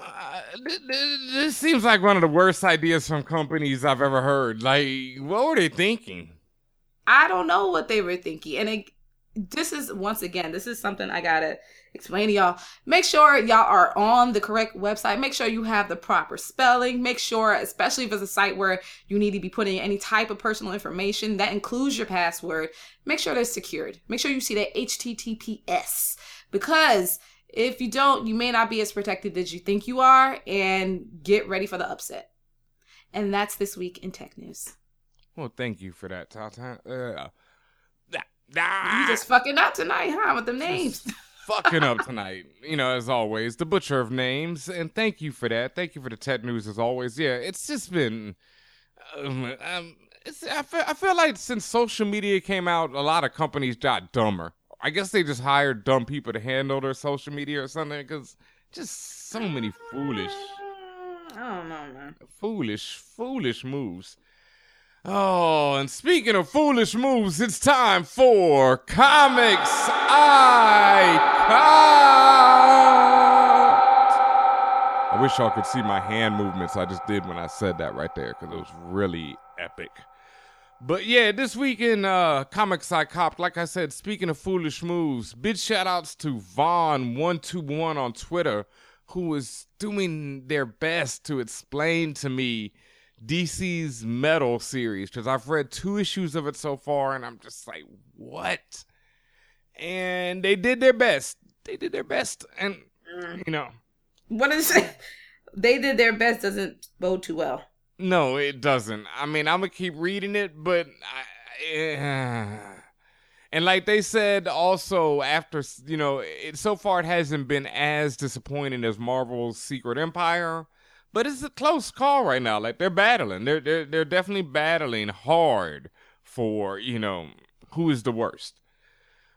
Uh, th- th- this seems like one of the worst ideas from companies I've ever heard. Like, what were they thinking? I don't know what they were thinking. And it, this is once again, this is something I gotta explain to y'all. Make sure y'all are on the correct website. Make sure you have the proper spelling. Make sure, especially if it's a site where you need to be putting any type of personal information that includes your password, make sure they're secured. Make sure you see that HTTPS because if you don't, you may not be as protected as you think you are, and get ready for the upset. And that's this week in tech news. Well, thank you for that, Tata. Uh, You just fucking up tonight, huh? With them names. fucking up tonight. You know, as always, the butcher of names, and thank you for that. Thank you for the tech news, as always. Yeah, it's just been. Um, um, it's, I feel I feel like since social media came out, a lot of companies got dumber. I guess they just hired dumb people to handle their social media or something because just so many foolish, I don't know, man. foolish, foolish moves. Oh, and speaking of foolish moves, it's time for Comics I Copped. I wish y'all could see my hand movements I just did when I said that right there because it was really epic. But yeah, this week in uh, Comics I Copped, like I said, speaking of foolish moves, big shout outs to Vaughn121 on Twitter, who is doing their best to explain to me DC's Metal series, because I've read two issues of it so far, and I'm just like, what? And they did their best. They did their best. And, you know. What is it? They did their best doesn't bode too well. No, it doesn't. I mean, I'm gonna keep reading it, but I, eh. and like they said, also after you know, it so far it hasn't been as disappointing as Marvel's Secret Empire, but it's a close call right now. Like they're battling, they're they're they're definitely battling hard for you know who is the worst.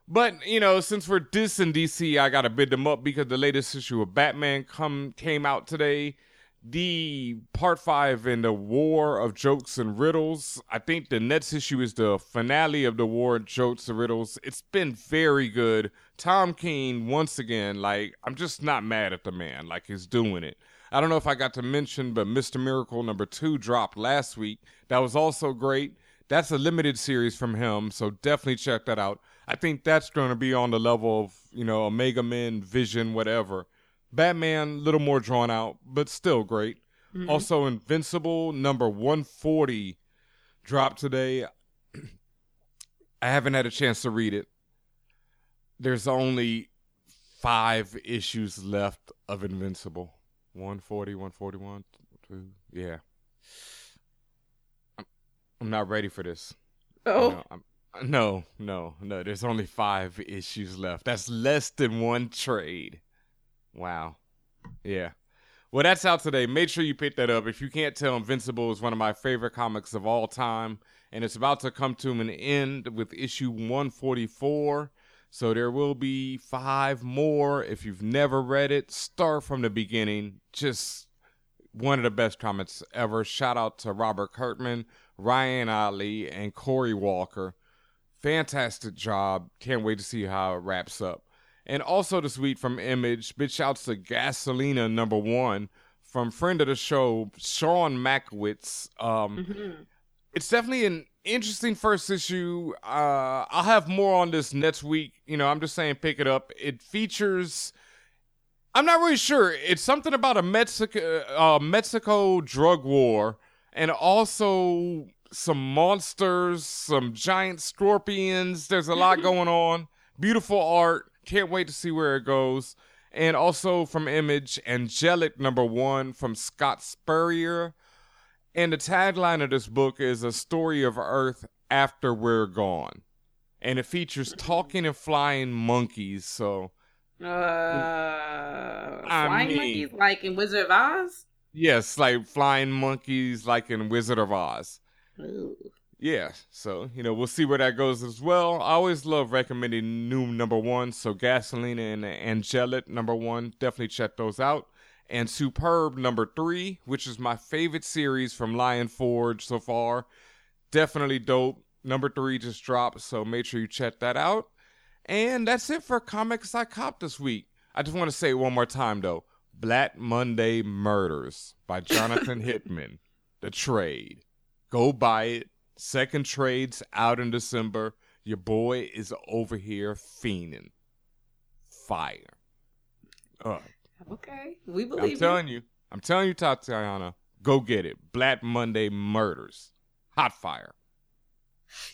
But you know, since we're dissing DC, I gotta bid them up because the latest issue of Batman come came out today the part five in the War of Jokes and Riddles. I think the next issue is the finale of the War of Jokes and Riddles. It's been very good. Tom King, once again, like, I'm just not mad at the man. Like, he's doing it. I don't know if I got to mention, but Mr. Miracle number two dropped last week. That was also great. That's a limited series from him, so definitely check that out. I think that's going to be on the level of, you know, Omega Men, Vision, whatever. Batman, a little more drawn out, but still great. Mm-hmm. Also, Invincible number 140 dropped today. I haven't had a chance to read it. There's only five issues left of Invincible 140, 141, two. Yeah. I'm, I'm not ready for this. Oh. No, no, no, no. There's only five issues left. That's less than one trade. Wow. Yeah. Well, that's out today. Make sure you pick that up. If you can't tell, Invincible is one of my favorite comics of all time, and it's about to come to an end with issue 144. So there will be five more. If you've never read it, start from the beginning. Just one of the best comics ever. Shout out to Robert Kirkman, Ryan Ottley, and Cory Walker. Fantastic job. Can't wait to see how it wraps up. And also this week from Image, big shouts to Gasolina number one from friend of the show, Sean Mackiewicz. Um, mm-hmm. It's definitely an interesting first issue. Uh, I'll have more on this next week. You know, I'm just saying pick it up. It features. I'm not really sure. It's something about a Mexico, uh, Mexico drug war, and also some monsters, some giant scorpions. There's a lot going on. Beautiful art. Can't wait to see where it goes. And also from Image, Angelic number one from Scott Spurrier. And the tagline of this book is A Story of Earth After We're Gone. And it features talking and flying monkeys. So. Uh, flying mean, monkeys like in Wizard of Oz? Yes, like flying monkeys like in Wizard of Oz. Ooh yeah, so you know we'll see where that goes as well. I always love recommending new number one, so Gasolina and Angelic number one, definitely check those out. And Superb number three, which is my favorite series from Lion Forge so far, definitely dope. Number three just dropped, so make sure you check that out. And that's it for Comics I Cop this week. I just want to say one more time though, Black Monday Murders by Jonathan Hickman, the trade. Go buy it Second trade's out in December. Your boy is over here fiending. Fire. Uh, okay, we believe. I'm telling you. I'm telling you, Tatiana. Go get it. Black Monday Murders. Hot fire.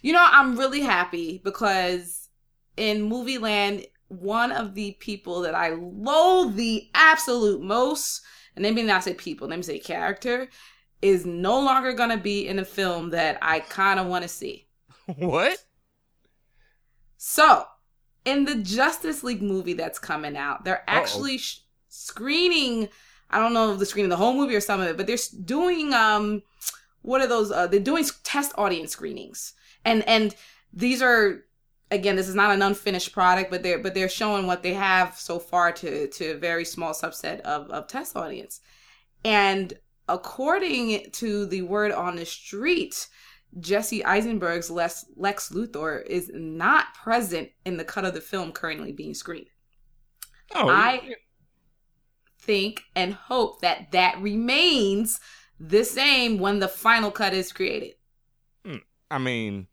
You know, I'm really happy because in movie land, one of the people that I loathe the absolute most, and maybe not say people, let me say character, is no longer going to be in a film that I kind of want to see. What? So, in the Justice League movie that's coming out, they're actually sh- screening. I don't know if they're screening the whole movie or some of it, but they're doing um, what are those? Uh, they're doing test audience screenings, and and these are again, this is not an unfinished product, but they're but they're showing what they have so far to to a very small subset of of test audience. And according to the word on the street, Jesse Eisenberg's Lex, Lex Luthor is not present in the cut of the film currently being screened. Oh, I think and hope that that remains the same when the final cut is created. Hmm. I mean,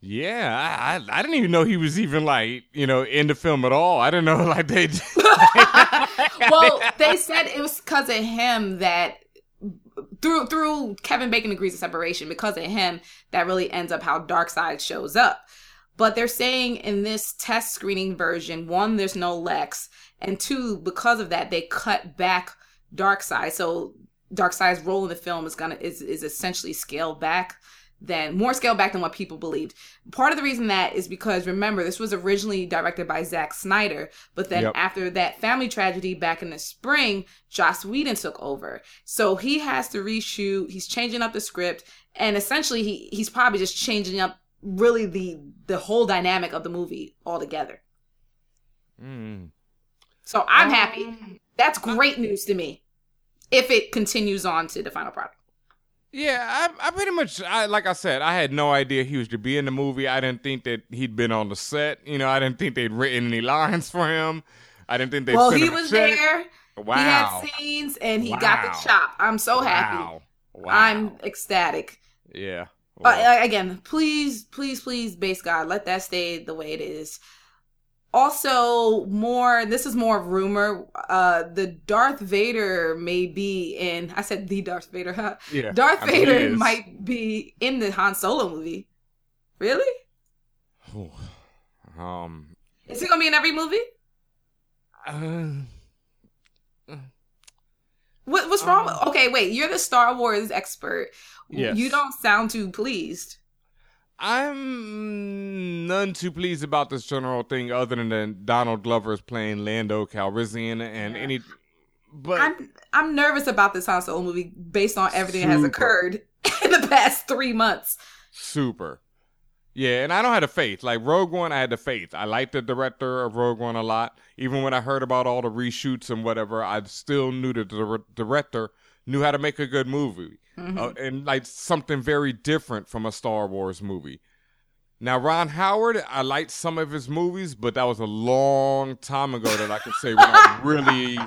yeah, I, I I didn't even know he was even like you know in the film at all. I didn't know like they. well, they said it was because of him that through through Kevin Bacon agrees to separation because of him that really ends up how Darkseid shows up. But they're saying in this test screening version, one, there's no Lex, and two, because of that, they cut back Darkseid. So Darkseid's role in the film is gonna is is essentially scaled back than more scaled back than what people believed. Part of the reason that is because remember this was originally directed by Zack Snyder, but then Yep. after that family tragedy back in the spring, Joss Whedon took over. So he has to reshoot. He's changing up the script, and essentially he he's probably just changing up really the the whole dynamic of the movie altogether. Mm. So I'm happy. That's great news to me. If it continues on to the final product. Yeah, I, I pretty much, I, like I said, I had no idea he was to be in the movie. I didn't think that he'd been on the set. You know, I didn't think they'd written any lines for him. I didn't think they'd well, he was check. there. Wow. He had scenes and he got the chop. I'm so happy. Wow. Wow. I'm ecstatic. Yeah. Uh, again, please, please, please, base God, let that stay the way it is. Also, more. This is more of rumor. Uh, the Darth Vader may be in. I said the Darth Vader. Huh? Yeah, Darth I Vader might be in the Han Solo movie. Really? Um. Is he gonna be in every movie? Uh, What, what's wrong? with, okay, wait. You're the Star Wars expert. Yes. You don't sound too pleased. I'm none too pleased about this general thing, other than that Donald Glover is playing Lando Calrissian and any. But I'm I'm nervous about this Han Solo movie based on everything that has occurred in the past three months. super, yeah. And I don't have the faith. Like Rogue One, I had the faith. I liked the director of Rogue One a lot. Even when I heard about all the reshoots and whatever, I still knew the director knew how to make a good movie. Mhm. uh, and like something very different from a Star Wars movie. Now, Ron Howard, I liked some of his movies, but that was a long time ago that I could say when I really.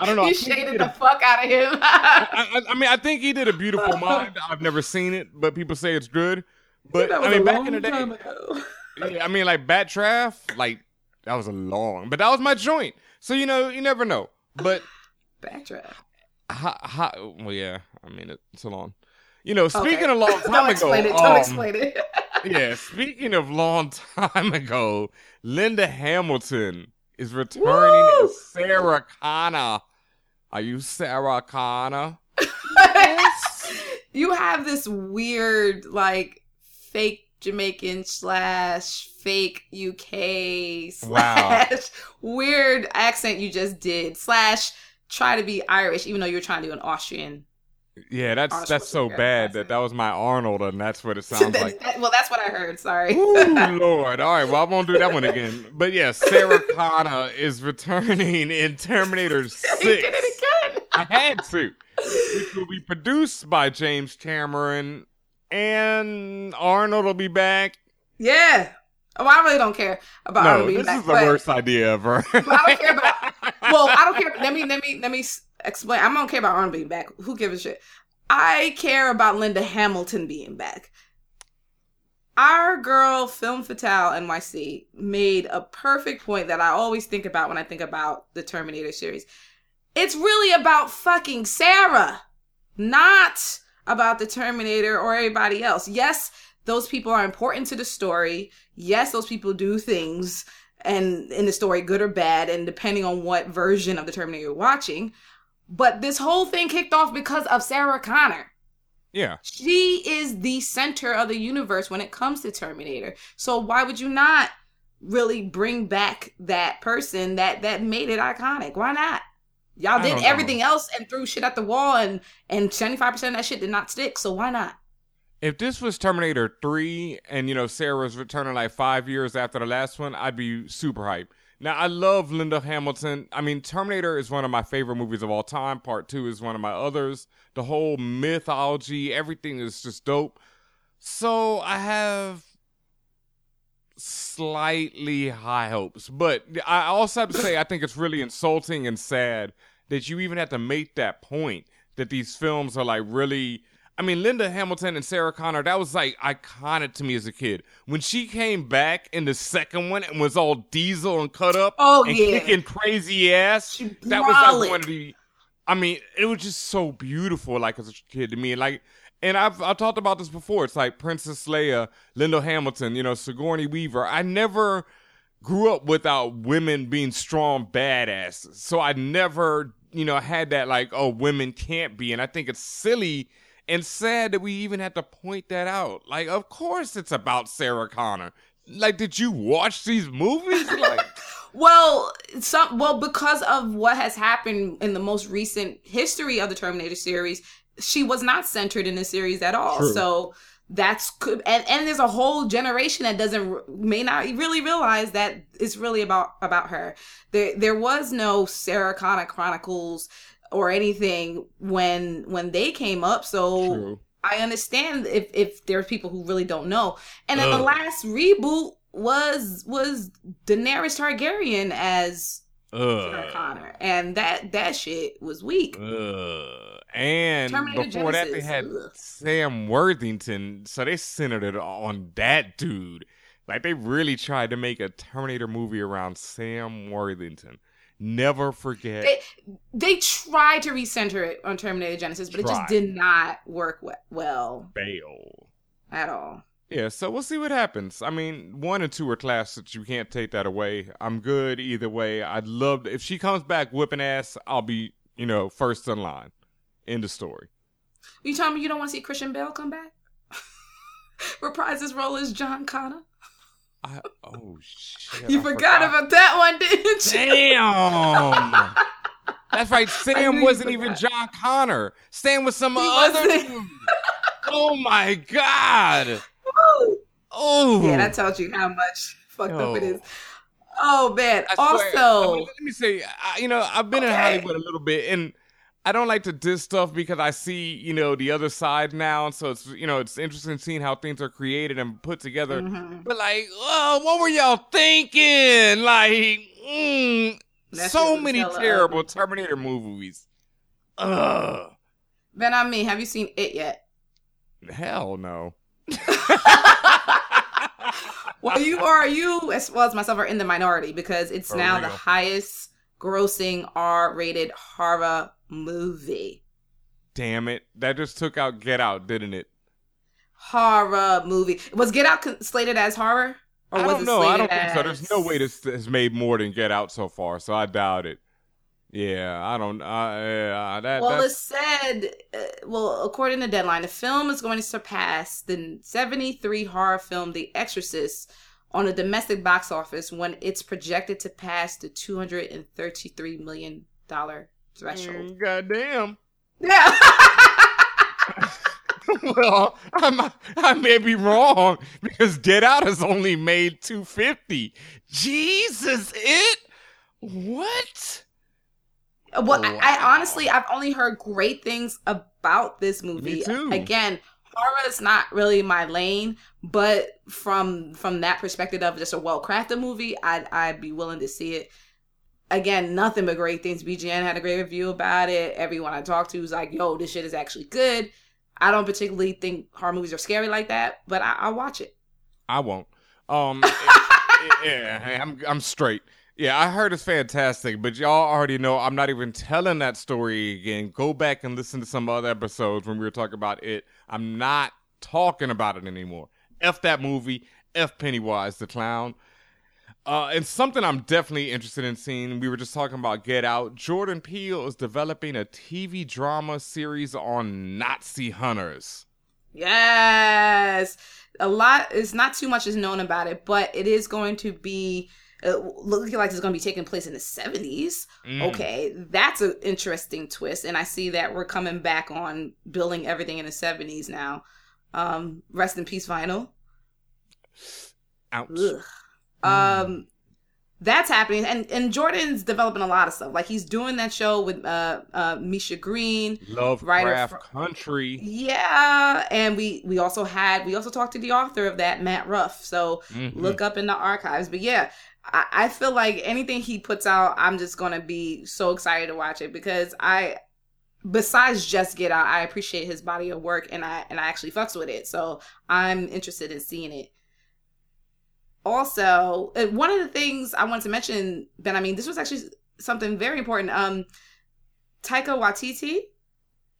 I don't know. You shaded the a- fuck out of him. I, I- I mean, I think he did a beautiful mind. I've never seen it, but people say it's good. But I mean, back in the day, time ago. yeah, I mean, like Backdraft, like that was a long, but that was my joint. So you know, you never know. But Backdraft. Ha, ha, well, yeah, I mean, it's a long. You know, speaking Okay. a long time Don't ago, explain it. Don't um, explain it. yeah, speaking of long time ago, Linda Hamilton is returning as Sarah Connor. Are you Sarah Connor? you have this weird, like, fake Jamaican slash fake UK Wow. slash weird accent you just did slash try to be Irish, even though you're trying to do an Austrian. Yeah, that's Arnold that's so bad that that was my Arnold, and that's what it sounds That- like. that- well, that's what I heard. Sorry. Ooh, Lord. All right, well, I won't do that one again. But yeah, Sarah Connor is returning in Terminator 6. Did it again. I had to. Which will be produced by James Cameron, and Arnold will be back. Yeah. Oh, I really don't care about no, Arnold being this back, is the but- worst idea ever. I don't care about. Well, I don't care. Let me let me let me explain. I don't care about Arnold being back. Who gives a shit? I care about Linda Hamilton being back. Our girl, Film Fatale NYC, made a perfect point that I always think about when I think about the Terminator series. It's really about fucking Sarah, not about the Terminator or everybody else. Yes, those people are important to the story. Yes, those people do things and in the story, good or bad, and depending on what version of the Terminator you're watching. But this whole thing kicked off because of Sarah Connor. yeah. She is the center of the universe when it comes to Terminator. So why would you not really bring back that person that that made it iconic? Why not? Y'all did don't know. everything else and threw shit at the wall and and 75% of that shit did not stick. So why not? If this was Terminator 3 and, you know, Sarah was returning like five years after the last one, I'd be super hyped. Now, I love Linda Hamilton. I mean, Terminator is one of my favorite movies of all time. Part two is one of my others. The whole mythology, everything is just dope. So I have slightly high hopes. But I also have to say, I think it's really insulting and sad that you even have to make that point that these films are like really. I mean, Linda Hamilton and Sarah Connor, that was like iconic to me as a kid. When she came back in the second one and was all diesel and cut up Oh, and yeah. kicking crazy ass, that was like one of the. I mean, it was just so beautiful, like as a kid to me. Like, and I've I've talked about this before. It's like Princess Leia, Linda Hamilton, you know, Sigourney Weaver. I never grew up without women being strong badasses. So I never, you know, had that like, oh, women can't be. And I think it's silly and sad that we even had to point that out. Like, of course it's about Sarah Connor. Like, did you watch these movies? Like, Well, some well because of what has happened in the most recent history of the Terminator series, she was not centered in the series at all. True. So that's could and, and there's a whole generation that doesn't may not really realize that it's really about about her. There there was no Sarah Connor Chronicles or anything when when they came up. So True. I understand if if there's people who really don't know. And then the oh. last reboot was was Daenerys Targaryen as Sarah. Connor, and that that shit was weak. Ugh. And Terminator before that, they had ugh. Sam Worthington, so they centered it on that dude. Like they really tried to make a Terminator movie around Sam Worthington. Never forget. They they tried to recenter it on Terminator Genisys, but it just did not work well Bail. at all. Yeah, so we'll see what happens. I mean, one and two are classics. You can't take that away. I'm good either way. I'd love to, if she comes back whipping ass. I'll be, you know, first in line. End of story. You telling me you don't want to see Christian Bale come back? Reprise his role as John Connor. I, oh shit! You I forgot, about that one, didn't you? Damn. That's right. Sam wasn't even. John Connor. Sam was some He other dude. Oh my god. Oh. Yeah, that tells you how much fucked up it is. Oh man. I swear, also, I mean, let me say, I, you know, I've been in Hollywood a little bit, and I don't like to diss stuff because I see, you know, the other side now. So it's, you know, it's interesting seeing how things are created and put together. Mhm. But like, oh, what were y'all thinking? Like, mm, so many terrible Terminator movies. Ugh. Ben, I mean, have you seen it yet? Hell no. Well, you are you as well as myself are in the minority because it's now the highest grossing R-rated horror movie. Damn it. That just took out Get Out, didn't it? Horror movie. Was Get Out slated as horror? Or I was don't it know. I don't think so. There's no way this has made more than Get Out so far, so I doubt it. Yeah, I don't. Uh, yeah, that. Well, it said, uh, well, according to Deadline, the film is going to surpass the 73 horror film The Exorcist on the domestic box office when it's projected to pass the $233 million threshold. Mm, goddamn. Yeah. well, I might, I may be wrong because Get Out has only made 250. Jesus, it. What? Well, I, I honestly, I've only heard great things about this movie. Me too. Again, horror is not really my lane, but from from that perspective of just a well crafted movie, I'd I'd be willing to see it. Again, nothing but great things. BGN had a great review about it. Everyone I talked to was like, "Yo, this shit is actually good." I don't particularly think horror movies are scary like that, but I, I'll watch it. I won't. Um, yeah, I'm I'm straight. Yeah, I heard it's fantastic, but y'all already know I'm not even telling that story again. Go back and listen to some other episodes when we were talking about it. I'm not talking about it anymore. F that movie. F Pennywise the clown. Uh, and something I'm definitely interested in seeing. We were just talking about Get Out. Jordan Peele is developing a TV drama series on Nazi hunters. Yes. A lot is not too much is known about it, but it is going to be uh, looking like it's going to be taking place in the 70s. Mm. Okay, that's an interesting twist and I see that we're coming back on building everything in the 70s now. Um, rest in peace, vinyl. Ouch. Ugh. Um, that's happening, and and Jordan's developing a lot of stuff. Like he's doing that show with uh uh Misha Green, Lovecraft fr- Country. Yeah, and we we also had we also talked to the author of that, Matt Ruff. So Mhm. look up in the archives. But yeah, I, I feel like anything he puts out, I'm just gonna be so excited to watch it because I, besides just Get Out, I appreciate his body of work and I and I actually fucks with it. So I'm interested in seeing it. Also, uh, one of the things I wanted to mention, Ben, I mean, this was actually something very important. Um, Taika Waititi.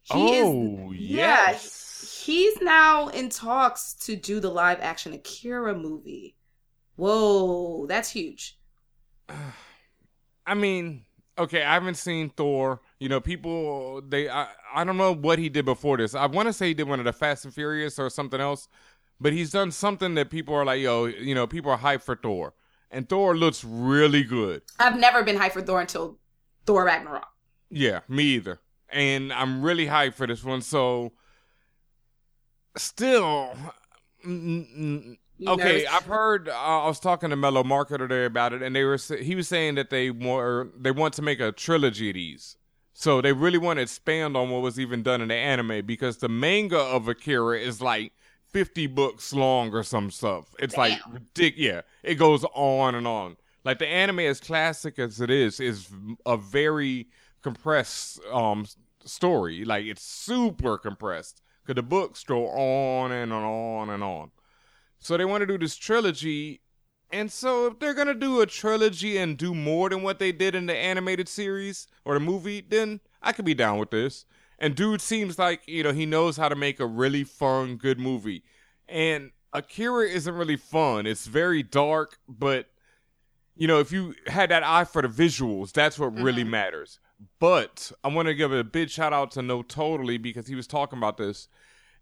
He is oh yeah, yes. he's now in talks to do the live action Akira movie. Whoa, that's huge. I mean, okay, I haven't seen Thor. You know, people they I, I don't know what he did before this. I want to say he did one of the Fast and Furious or something else, but he's done something that people are like, yo, you know, people are hyped for Thor, and Thor looks really good. I've never been hyped for Thor until Thor Ragnarok. Yeah, me either. And I'm really hyped for this one. So, still, mm, mm, You okay. I've heard. Uh, I was talking to Mellow Marketer there about it, and they were. He was saying that they want they want to make a trilogy of these. So they really want to expand on what was even done in the anime because the manga of Akira is like 50 books long or some stuff. It's like ridic- yeah, it goes on and on. Like the anime, as classic as it is, is a very compressed um story. Like it's super compressed because the books go on and on and on. So they want to do this trilogy. And so if they're gonna do a trilogy and do more than what they did in the animated series or the movie, then I could be down with this. And dude seems like, you know, he knows how to make a really fun, good movie. And Akira isn't really fun. It's very dark, but you know, if you had that eye for the visuals, that's what really mm-hmm. matters. But I want to give a big shout out to No Totally because he was talking about this.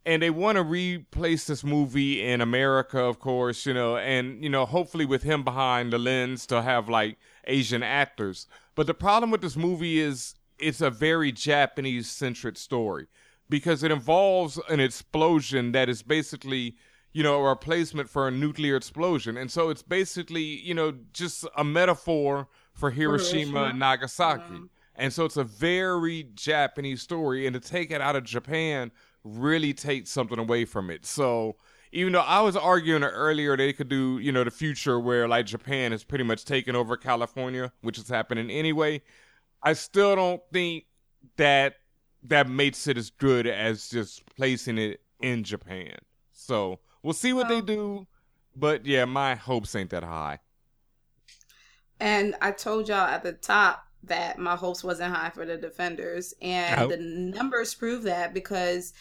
And they want to replace this movie in America, of course, you know, and, you know, hopefully with him behind the lens to have like Asian actors. But the problem with this movie is it's a very Japanese centric story because it involves an explosion that is basically you know, a replacement for a nuclear explosion. And so it's basically, you know, just a metaphor for Hiroshima and Nagasaki. Uh-huh. And so it's a very Japanese story. And to take it out of Japan really takes something away from it. So even though I was arguing earlier they could do, you know, the future where like Japan has pretty much taken over California, which is happening anyway, I still don't think that that makes it as good as just placing it in Japan. So we'll see what they oh. do. But yeah, my hopes ain't that high. And I told y'all at the top that my hopes wasn't high for the defenders, and Nope. the numbers prove that because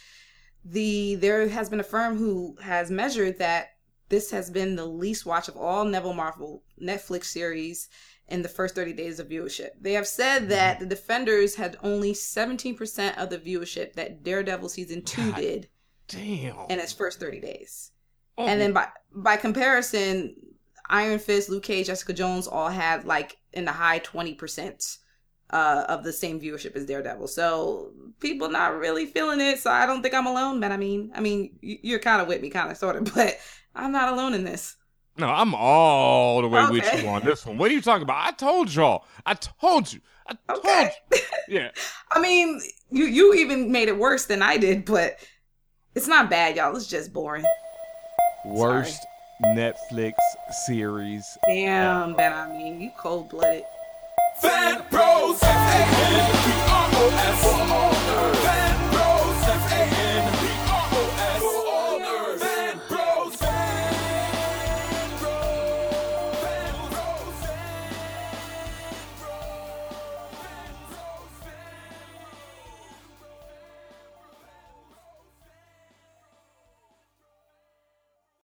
the there has been a firm who has measured that this has been the least watch of all Neville Marvel Netflix series in the first 30 days of viewership. They have said that the defenders had only 17% of the viewership that Daredevil season 2 God did Damn. in its first 30 days. Oh. And then by by comparison, Iron Fist, Luke Cage, Jessica Jones all had like in the high 20% uh, of the same viewership as Daredevil. So people not really feeling it. So I don't think I'm alone, but I mean, I mean, you're kind of with me, kind of sort of, but I'm not alone in this. No, I'm all the way with Okay. you on this one. What are you talking about? I told y'all. I told you. I told Okay. you. Yeah. I mean, you you even made it worse than I did, but it's not bad, y'all. It's just boring. Worst Netflix series. Damn, Ben. I mean, you cold blooded. Fan Bros, F-A-N-B-R-O-S.